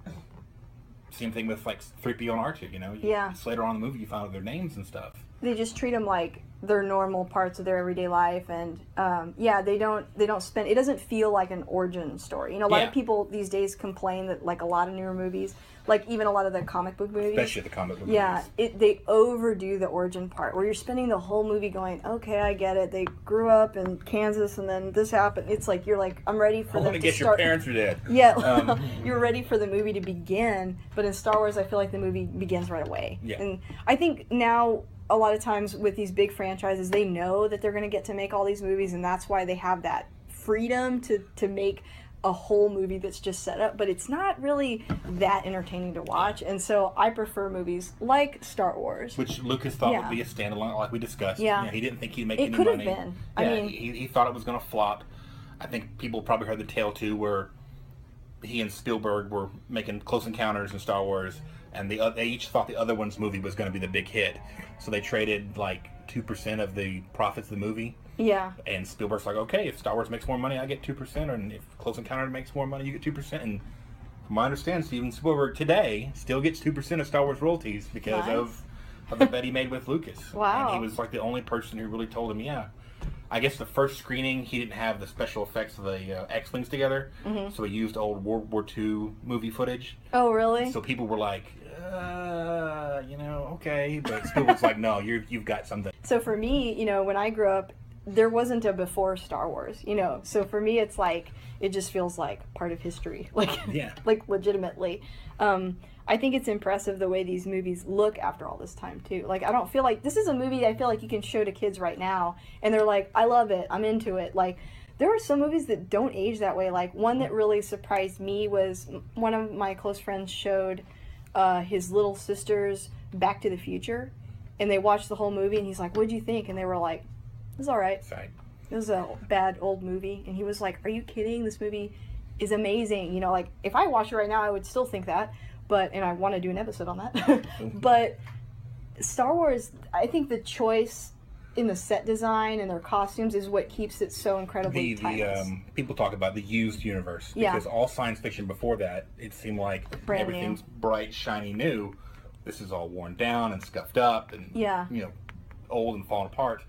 Speaker 2: same thing with like 3PO and R2, you know. You-
Speaker 1: Yeah.
Speaker 2: It's later on in the movie you find out their names and stuff.
Speaker 1: they just treat them like they're normal parts of their everyday life and um, yeah they don't they don't spend it doesn't feel like an origin story you know a lot
Speaker 2: Yeah.
Speaker 1: of people these days complain that like a lot of newer movies like even a lot of the comic book movies
Speaker 2: Especially the comic book
Speaker 1: yeah
Speaker 2: movies.
Speaker 1: it, they overdo the origin part where you're spending the whole movie going okay i get it they grew up in kansas and then this happened it's like you're like i'm ready for
Speaker 2: I
Speaker 1: them
Speaker 2: to
Speaker 1: to
Speaker 2: guess your parents are dead.
Speaker 1: yeah,
Speaker 2: Um,
Speaker 1: you're ready for the movie to begin, but in Star Wars, I feel like the movie begins right away.
Speaker 2: Yeah.
Speaker 1: And I think now a lot of times with these big franchises, they know that they're going to get to make all these movies, and that's why they have that freedom to to make a whole movie that's just set up, but it's not really that entertaining to watch. And so I prefer movies like Star Wars.
Speaker 2: Which Lucas thought
Speaker 1: Yeah.
Speaker 2: would be a standalone, like we discussed.
Speaker 1: Yeah.
Speaker 2: You know, he didn't think he'd make
Speaker 1: It
Speaker 2: any
Speaker 1: could have
Speaker 2: money.
Speaker 1: been. I mean-
Speaker 2: he, he thought it was going to flop. I think people probably heard the tale too, where he and Spielberg were making Close Encounters and Star Wars, and the they each thought the other one's movie was going to be the big hit, so they traded like two percent of the profits of the movie.
Speaker 1: Yeah.
Speaker 2: And Spielberg's like, okay, if Star Wars makes more money, I get two percent, and if Close Encounter makes more money, you get two percent. And from what I understand, Steven Spielberg today still gets two percent of Star Wars royalties because
Speaker 1: Nice.
Speaker 2: of, of the bet he made with Lucas.
Speaker 1: Wow.
Speaker 2: And he was like the only person who really told him, yeah. I guess the first screening he didn't have the special effects of the uh, X-wings together,
Speaker 1: Mm-hmm.
Speaker 2: so he used old World War II movie footage.
Speaker 1: Oh, really?
Speaker 2: So people were like, uh, you know, okay, but Spielberg's like, no, you're you've got something.
Speaker 1: So for me, you know, when I grew up, there wasn't a before Star Wars, you know. So for me, it's like it just feels like part of history, like
Speaker 2: Yeah.
Speaker 1: like legitimately. Um, I think it's impressive the way these movies look after all this time too. Like I don't feel like this is a movie I feel like you can show to kids right now, and they're like, I love it, I'm into it. Like there are some movies that don't age that way. Like one that really surprised me was one of my close friends showed uh, his little sisters Back to the Future, and they watched the whole movie, and he's like, "What'd you think?" And they were like, "It was all right.
Speaker 2: Sorry.
Speaker 1: It was a bad old movie." And he was like, "Are you kidding? This movie is amazing." You know, like if I watch it right now, I would still think that, but and I want to do an episode on that. but Star Wars, I think the choice in the set design and their costumes is what keeps it so incredibly
Speaker 2: the, the um, people talk about the used universe
Speaker 1: Yeah.
Speaker 2: because all science fiction before that it seemed like
Speaker 1: Brand
Speaker 2: everything's bright shiny new this is all worn down and scuffed up and
Speaker 1: Yeah.
Speaker 2: you know old and falling apart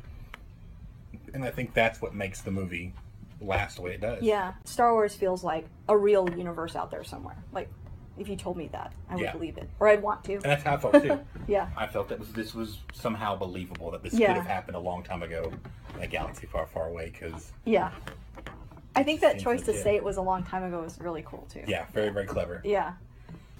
Speaker 2: and i think that's what makes the movie last the way it does
Speaker 1: Yeah, Star Wars feels like a real universe out there somewhere. Like, if you told me that, I would
Speaker 2: Yeah.
Speaker 1: believe it, or I'd want to.
Speaker 2: and that's how i felt too
Speaker 1: Yeah,
Speaker 2: i felt that was this was somehow believable that this
Speaker 1: Yeah.
Speaker 2: could have happened a long time ago in a galaxy far far away because
Speaker 1: yeah. I think that choice to say it was a long time ago was really cool too.
Speaker 2: yeah very very clever
Speaker 1: Yeah.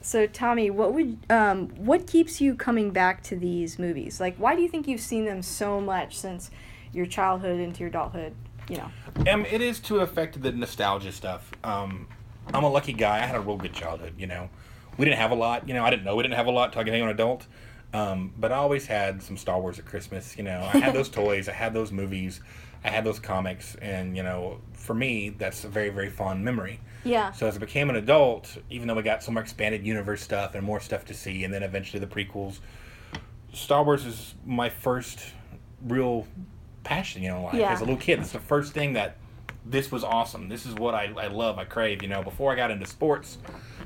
Speaker 1: So Tommy, what would um, what keeps you coming back to these movies? Like, why do you think you've seen them so much since your childhood into your adulthood? You know.
Speaker 2: Um, it is to affect the nostalgia stuff. Um, I'm a lucky guy. I had a real good childhood. You know, we didn't have a lot. You know, I didn't know we didn't have a lot until I became an adult. Um, but I always had some Star Wars at Christmas. You know, I had those toys, I had those movies, I had those comics, and you know, for me, that's a very very fond memory.
Speaker 1: Yeah.
Speaker 2: So as I became an adult, even though we got some more expanded universe stuff and more stuff to see, and then eventually the prequels, Star Wars is my first real passion, you know, in life.
Speaker 1: Yeah.
Speaker 2: As a little kid, it's the first thing that this was awesome. This is what I, I love, I crave, you know. Before I got into sports,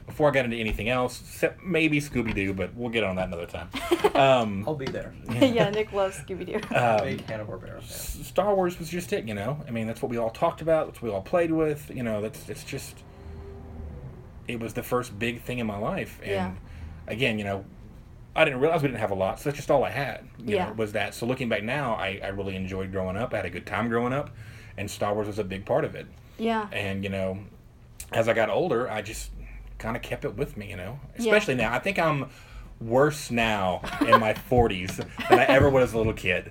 Speaker 2: before I got into anything else, except maybe Scooby Doo, but we'll get on that another time. Um,
Speaker 3: I'll be there.
Speaker 1: yeah, Nick loves Scooby Doo.
Speaker 2: um,
Speaker 3: Big Hanna Barbera fan.
Speaker 2: Star Wars was just it, you know. I mean, that's what we all talked about. That's what we all played with. You know, that's it's just. It was the first big thing in my life, and
Speaker 1: Yeah.
Speaker 2: again, you know, I didn't realize we didn't have a lot, so that's just all I had. You
Speaker 1: Yeah.
Speaker 2: know, was that. So looking back now, I, I really enjoyed growing up. I had a good time growing up, and Star Wars was a big part of it.
Speaker 1: yeah.
Speaker 2: And you know, as I got older, I just kind of kept it with me. You know,
Speaker 1: Yeah.
Speaker 2: especially now. I think I'm worse now in my 40s than I ever was as a little kid.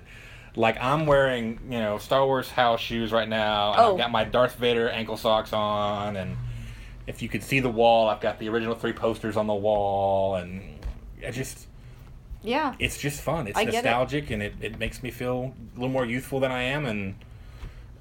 Speaker 2: Like I'm wearing, you know, Star Wars house shoes right now.
Speaker 1: Oh.
Speaker 2: I've got my Darth Vader ankle socks on, and if you could see the wall, I've got the original three posters on the wall, and I just,
Speaker 1: Yeah.
Speaker 2: it's just fun. It's
Speaker 1: I get it.
Speaker 2: nostalgic, and it, it makes me feel a little more youthful than I am, and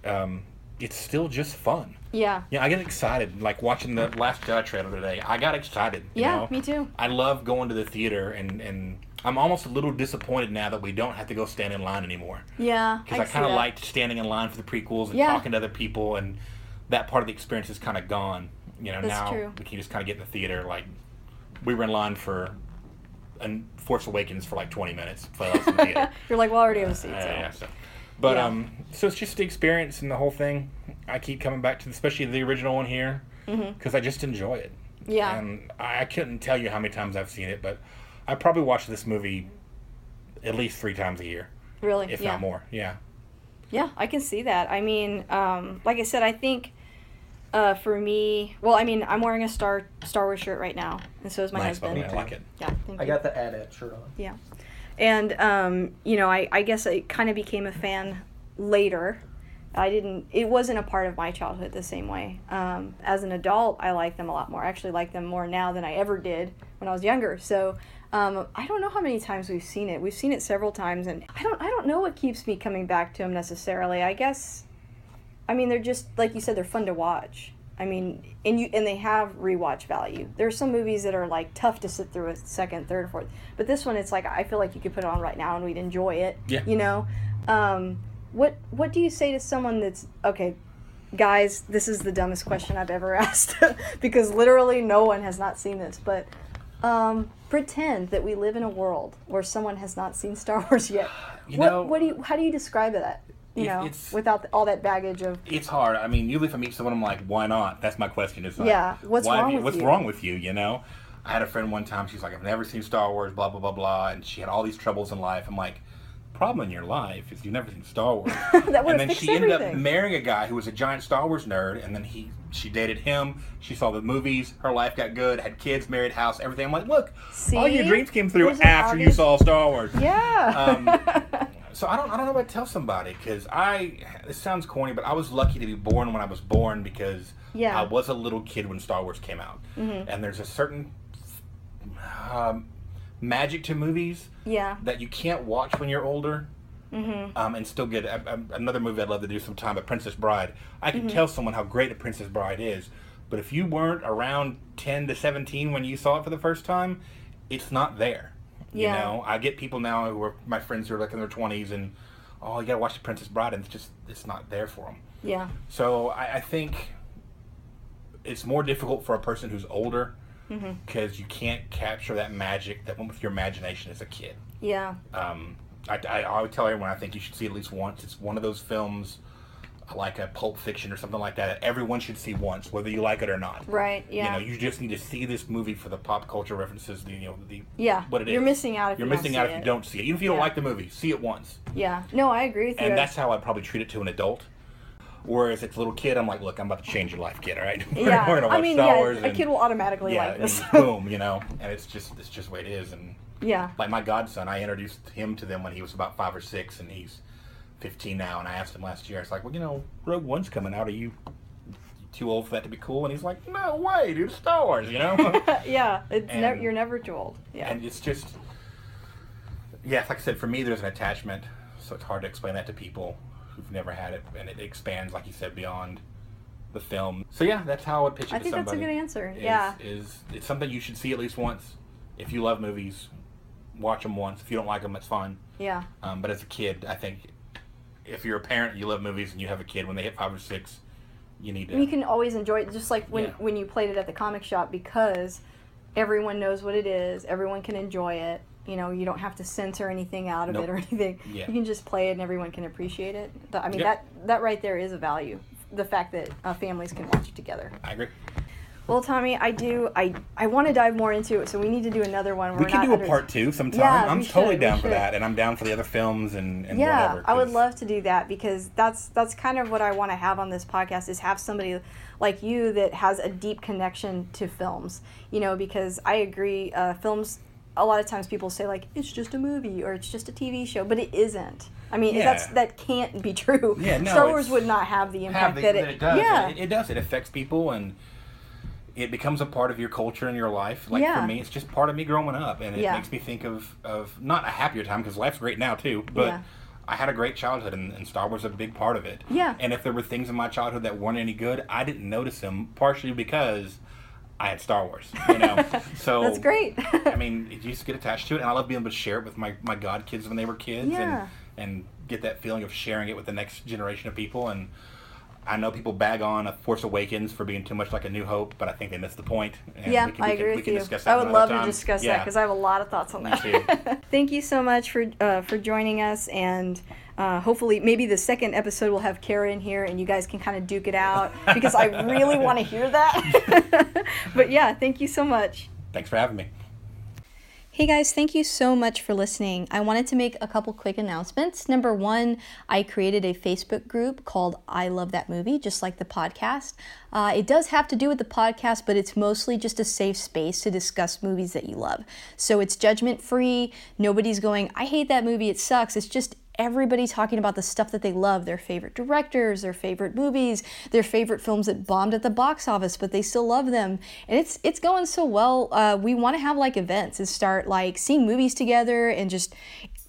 Speaker 2: um, it's still just fun.
Speaker 1: Yeah.
Speaker 2: Yeah, I get excited. Like watching the Last Jedi trailer today, I got excited. you
Speaker 1: Yeah,
Speaker 2: know?
Speaker 1: me too.
Speaker 2: I love going to the theater, and and I'm almost a little disappointed now that we don't have to go stand in line anymore.
Speaker 1: Yeah.
Speaker 2: Because I,
Speaker 1: see
Speaker 2: kind of liked standing in line for the prequels and
Speaker 1: Yeah.
Speaker 2: talking to other people, and that part of the experience is kind of gone. You know,
Speaker 1: That's
Speaker 2: now
Speaker 1: true.
Speaker 2: we can just kind of get in the theater. Like we were in line for, and Force Awakens for like 20 minutes. For us in the theater.
Speaker 1: You're like, well, I already have a seat.
Speaker 2: Uh,
Speaker 1: So.
Speaker 2: yeah, so. But
Speaker 1: Yeah.
Speaker 2: um, so it's just the experience and the whole thing. I keep coming back to, especially the original one here, because I just enjoy it.
Speaker 1: Mm-hmm. Yeah.
Speaker 2: And I I couldn't tell you how many times I've seen it, but I probably watch this movie at least three times a year,
Speaker 1: really?
Speaker 2: if
Speaker 1: yeah.
Speaker 2: not more. Yeah.
Speaker 1: Yeah, I can see that. I mean, um, like I said, I think uh, for me, well, I mean, I'm wearing a Star Star Wars shirt right now, and so is my
Speaker 2: nice,
Speaker 1: husband.
Speaker 2: buddy. I like it.
Speaker 1: Yeah, thank
Speaker 3: I
Speaker 1: you.
Speaker 3: got the AT-AT shirt on.
Speaker 1: Yeah. And, um, you know, I, I guess I kind of became a fan later. I didn't, it wasn't a part of my childhood the same way. Um, as an adult, I like them a lot more. I actually like them more now than I ever did when I was younger. So, um, I don't know how many times we've seen it. We've seen it several times, and I don't, I don't know what keeps me coming back to them necessarily. I guess, I mean, they're just, like you said, they're fun to watch. I mean, and you and they have rewatch value. There are some movies that are like tough to sit through a second, third, fourth, but this one it's like I feel like you could put it on right now and we'd enjoy it.
Speaker 2: Yeah.
Speaker 1: You know, um, what what do you say to someone that's okay, guys? This is the dumbest question I've ever asked because literally no one has not seen this, but um, pretend that we live in a world where someone has not seen Star Wars yet.
Speaker 2: You
Speaker 1: what
Speaker 2: know-
Speaker 1: what do you how do you describe that? You
Speaker 2: It-
Speaker 1: know,
Speaker 2: it's-
Speaker 1: without all that baggage of
Speaker 2: It's hard. I mean, usually if I meet someone, I'm like, why not? That's my question. It's like,
Speaker 1: Yeah, what's wrong
Speaker 2: you-
Speaker 1: with
Speaker 2: what's
Speaker 1: you?
Speaker 2: wrong with you? You know, I had a friend one time. She's like, I've never seen Star Wars, blah blah blah blah, and she had all these troubles in life. I'm like, problem in your life is you've never seen Star Wars. And then she ended up marrying a guy who was a giant Star Wars nerd, and then he she dated him. She saw the movies. Her life got good. Had kids, married, house, everything. I'm like, look, all your dreams came through
Speaker 1: There's
Speaker 2: after you saw Star Wars.
Speaker 1: yeah.
Speaker 2: Um, So I don't I don't know what to tell somebody because I it sounds corny, but I was lucky to be born when I was born because
Speaker 1: Yeah.
Speaker 2: I was a little kid when Star Wars came out,
Speaker 1: Mm-hmm.
Speaker 2: and there's a certain um, magic to movies
Speaker 1: yeah.
Speaker 2: that you can't watch when you're older.
Speaker 1: Mm-hmm.
Speaker 2: Um, and still get another movie I'd love to do sometime, A Princess Bride. I
Speaker 1: Mm-hmm.
Speaker 2: can tell someone how great A Princess Bride is, but if you weren't around 10 to 17 when you saw it for the first time, it's not there.
Speaker 1: Yeah.
Speaker 2: You know, I get people now who are my friends who are like in their 20s and, oh, you gotta watch The Princess Bride, and it's just, it's not there for them.
Speaker 1: Yeah.
Speaker 2: So I, I think it's more difficult for a person who's older
Speaker 1: Mm-hmm.
Speaker 2: because you can't capture that magic that went with your imagination as a kid.
Speaker 1: Yeah.
Speaker 2: Um, I, I, I would tell everyone I think you should see at least once. It's one of those films like a Pulp Fiction or something like that that everyone should see once, whether you like it or not.
Speaker 1: Right. Yeah.
Speaker 2: You know, you just need to see this movie for the pop culture references. The you know the
Speaker 1: yeah.
Speaker 2: what it is.
Speaker 1: You're missing out if
Speaker 2: You're
Speaker 1: you
Speaker 2: missing
Speaker 1: don't
Speaker 2: out
Speaker 1: see
Speaker 2: if you
Speaker 1: it.
Speaker 2: don't see it. Even if you don't like the movie, see it once.
Speaker 1: Yeah. No, I agree with you.
Speaker 2: And that's how I'd probably treat it to an adult. Whereas it's a little kid, I'm like, look, I'm about to change your life, kid. All right,
Speaker 1: yeah.
Speaker 2: we're gonna watch
Speaker 1: I mean,
Speaker 2: Star
Speaker 1: yeah.
Speaker 2: Wars
Speaker 1: a kid will automatically
Speaker 2: yeah,
Speaker 1: like this.
Speaker 2: boom, you know, and it's just it's just the way it is. And
Speaker 1: yeah.
Speaker 2: like my godson, I introduced him to them when he was about five or six, and he's 15 now. And I asked him last year, I was like, well, you know, Rogue One's coming out. Are you too old for that to be cool?" And he's like, "No way, dude, Star Wars," you know.
Speaker 1: yeah, it's
Speaker 2: And-
Speaker 1: never you're never too old. Yeah.
Speaker 2: and it's just yeah like i said for me there's an attachment so it's hard to explain that to people who've never had it and it expands like you said beyond the film so yeah that's how i would pitch it
Speaker 1: I
Speaker 2: to
Speaker 1: think that's a good answer.
Speaker 2: is,
Speaker 1: Yeah.
Speaker 2: is it's something you should see at least once if you love movies watch them once if you don't like them it's fine
Speaker 1: yeah.
Speaker 2: um, but as a kid i think if you're a parent you love movies and you have a kid when they hit five or six you need to
Speaker 1: You can always enjoy it just like when
Speaker 2: Yeah.
Speaker 1: when you played it at the comic shop because everyone knows what it is, everyone can enjoy it. You know, you don't have to censor anything out of
Speaker 2: Nope.
Speaker 1: it or anything.
Speaker 2: Yeah.
Speaker 1: You can just play it and everyone can appreciate it. But, I mean
Speaker 2: Yep.
Speaker 1: that that right there is a value. The fact that uh, families can watch it together.
Speaker 2: i agree
Speaker 1: Well, Tommy, I do. I I want to dive more into it, so we need to do another one.
Speaker 2: we
Speaker 1: We're
Speaker 2: can
Speaker 1: not
Speaker 2: do a
Speaker 1: under-
Speaker 2: part two sometime
Speaker 1: Yeah,
Speaker 2: i'm totally
Speaker 1: should,
Speaker 2: down for
Speaker 1: should.
Speaker 2: that and i'm down for the other films and, and
Speaker 1: yeah
Speaker 2: whatever
Speaker 1: i would love to do that because that's that's kind of what i want to have on this podcast is have somebody like you that has a deep connection to films you know because i agree uh, films a lot of times people say like it's just a movie or it's just a tv show but it isn't i mean
Speaker 2: Yeah.
Speaker 1: that's that can't be true
Speaker 2: Yeah, no,
Speaker 1: star wars would not have the impact
Speaker 2: have the,
Speaker 1: that,
Speaker 2: that it, does.
Speaker 1: yeah
Speaker 2: It, it does. It affects people and it becomes a part of your culture and your life. Like
Speaker 1: Yeah.
Speaker 2: for me, it's just part of me growing up, and it
Speaker 1: Yeah.
Speaker 2: makes me think of of not a happier time because life's great now too, but.
Speaker 1: Yeah.
Speaker 2: I had a great childhood, and, and Star Wars is a big part of it.
Speaker 1: Yeah.
Speaker 2: And if there were things in my childhood that weren't any good, I didn't notice them, partially because I had Star Wars. You know, so
Speaker 1: that's great
Speaker 2: I mean, you just get attached to it, and I love being able to share it with my, my god kids when they were kids,
Speaker 1: Yeah.
Speaker 2: and and get that feeling of sharing it with the next generation of people. And I know people bag on a Force Awakens for being too much like a New Hope, but I think they missed the point. And
Speaker 1: yeah,
Speaker 2: we can,
Speaker 1: I
Speaker 2: we can,
Speaker 1: agree
Speaker 2: we
Speaker 1: with
Speaker 2: can
Speaker 1: you.
Speaker 2: discuss that
Speaker 1: I would love to discuss that because I have a lot of thoughts on that.
Speaker 2: too.
Speaker 1: Thank you so much for uh, for joining us, and uh, hopefully, maybe the second episode will have Kara in here, and you guys can kind of duke it out because I really want to hear that. but yeah, thank you so much.
Speaker 2: Thanks for having me.
Speaker 1: Hey guys, thank you so much for listening. I wanted to make a couple quick announcements. Number one, I created a Facebook group called I Love That Movie, just like the podcast. Uh, it does have to do with the podcast, but it's mostly just a safe space to discuss movies that you love. So it's judgment free. Nobody's going, I hate that movie, it sucks. It's just everybody talking about the stuff that they love their favorite directors their favorite movies their favorite films that bombed at the box office but they still love them. And it's it's going so well. Uh, we want to have like events and start like seeing movies together and just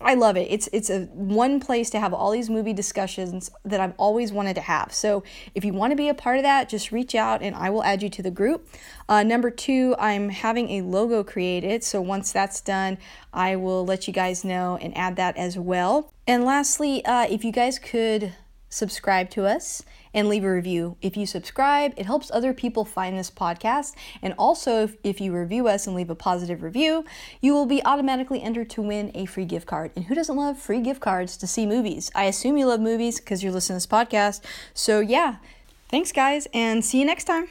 Speaker 1: I love it. It's it's a one place to have all these movie discussions that I've always wanted to have. So if you want to be a part of that, just reach out and I will add you to the group. Uh, number two, I'm having a logo created. So once that's done, I will let you guys know and add that as well. And lastly, uh, if you guys could subscribe to us and leave a review. If you subscribe, it helps other people find this podcast. And also, if, if you review us and leave a positive review, you will be automatically entered to win a free gift card. And who doesn't love free gift cards to see movies? I assume you love movies because you're listening to this podcast. So, yeah, thanks, guys, and see you next time.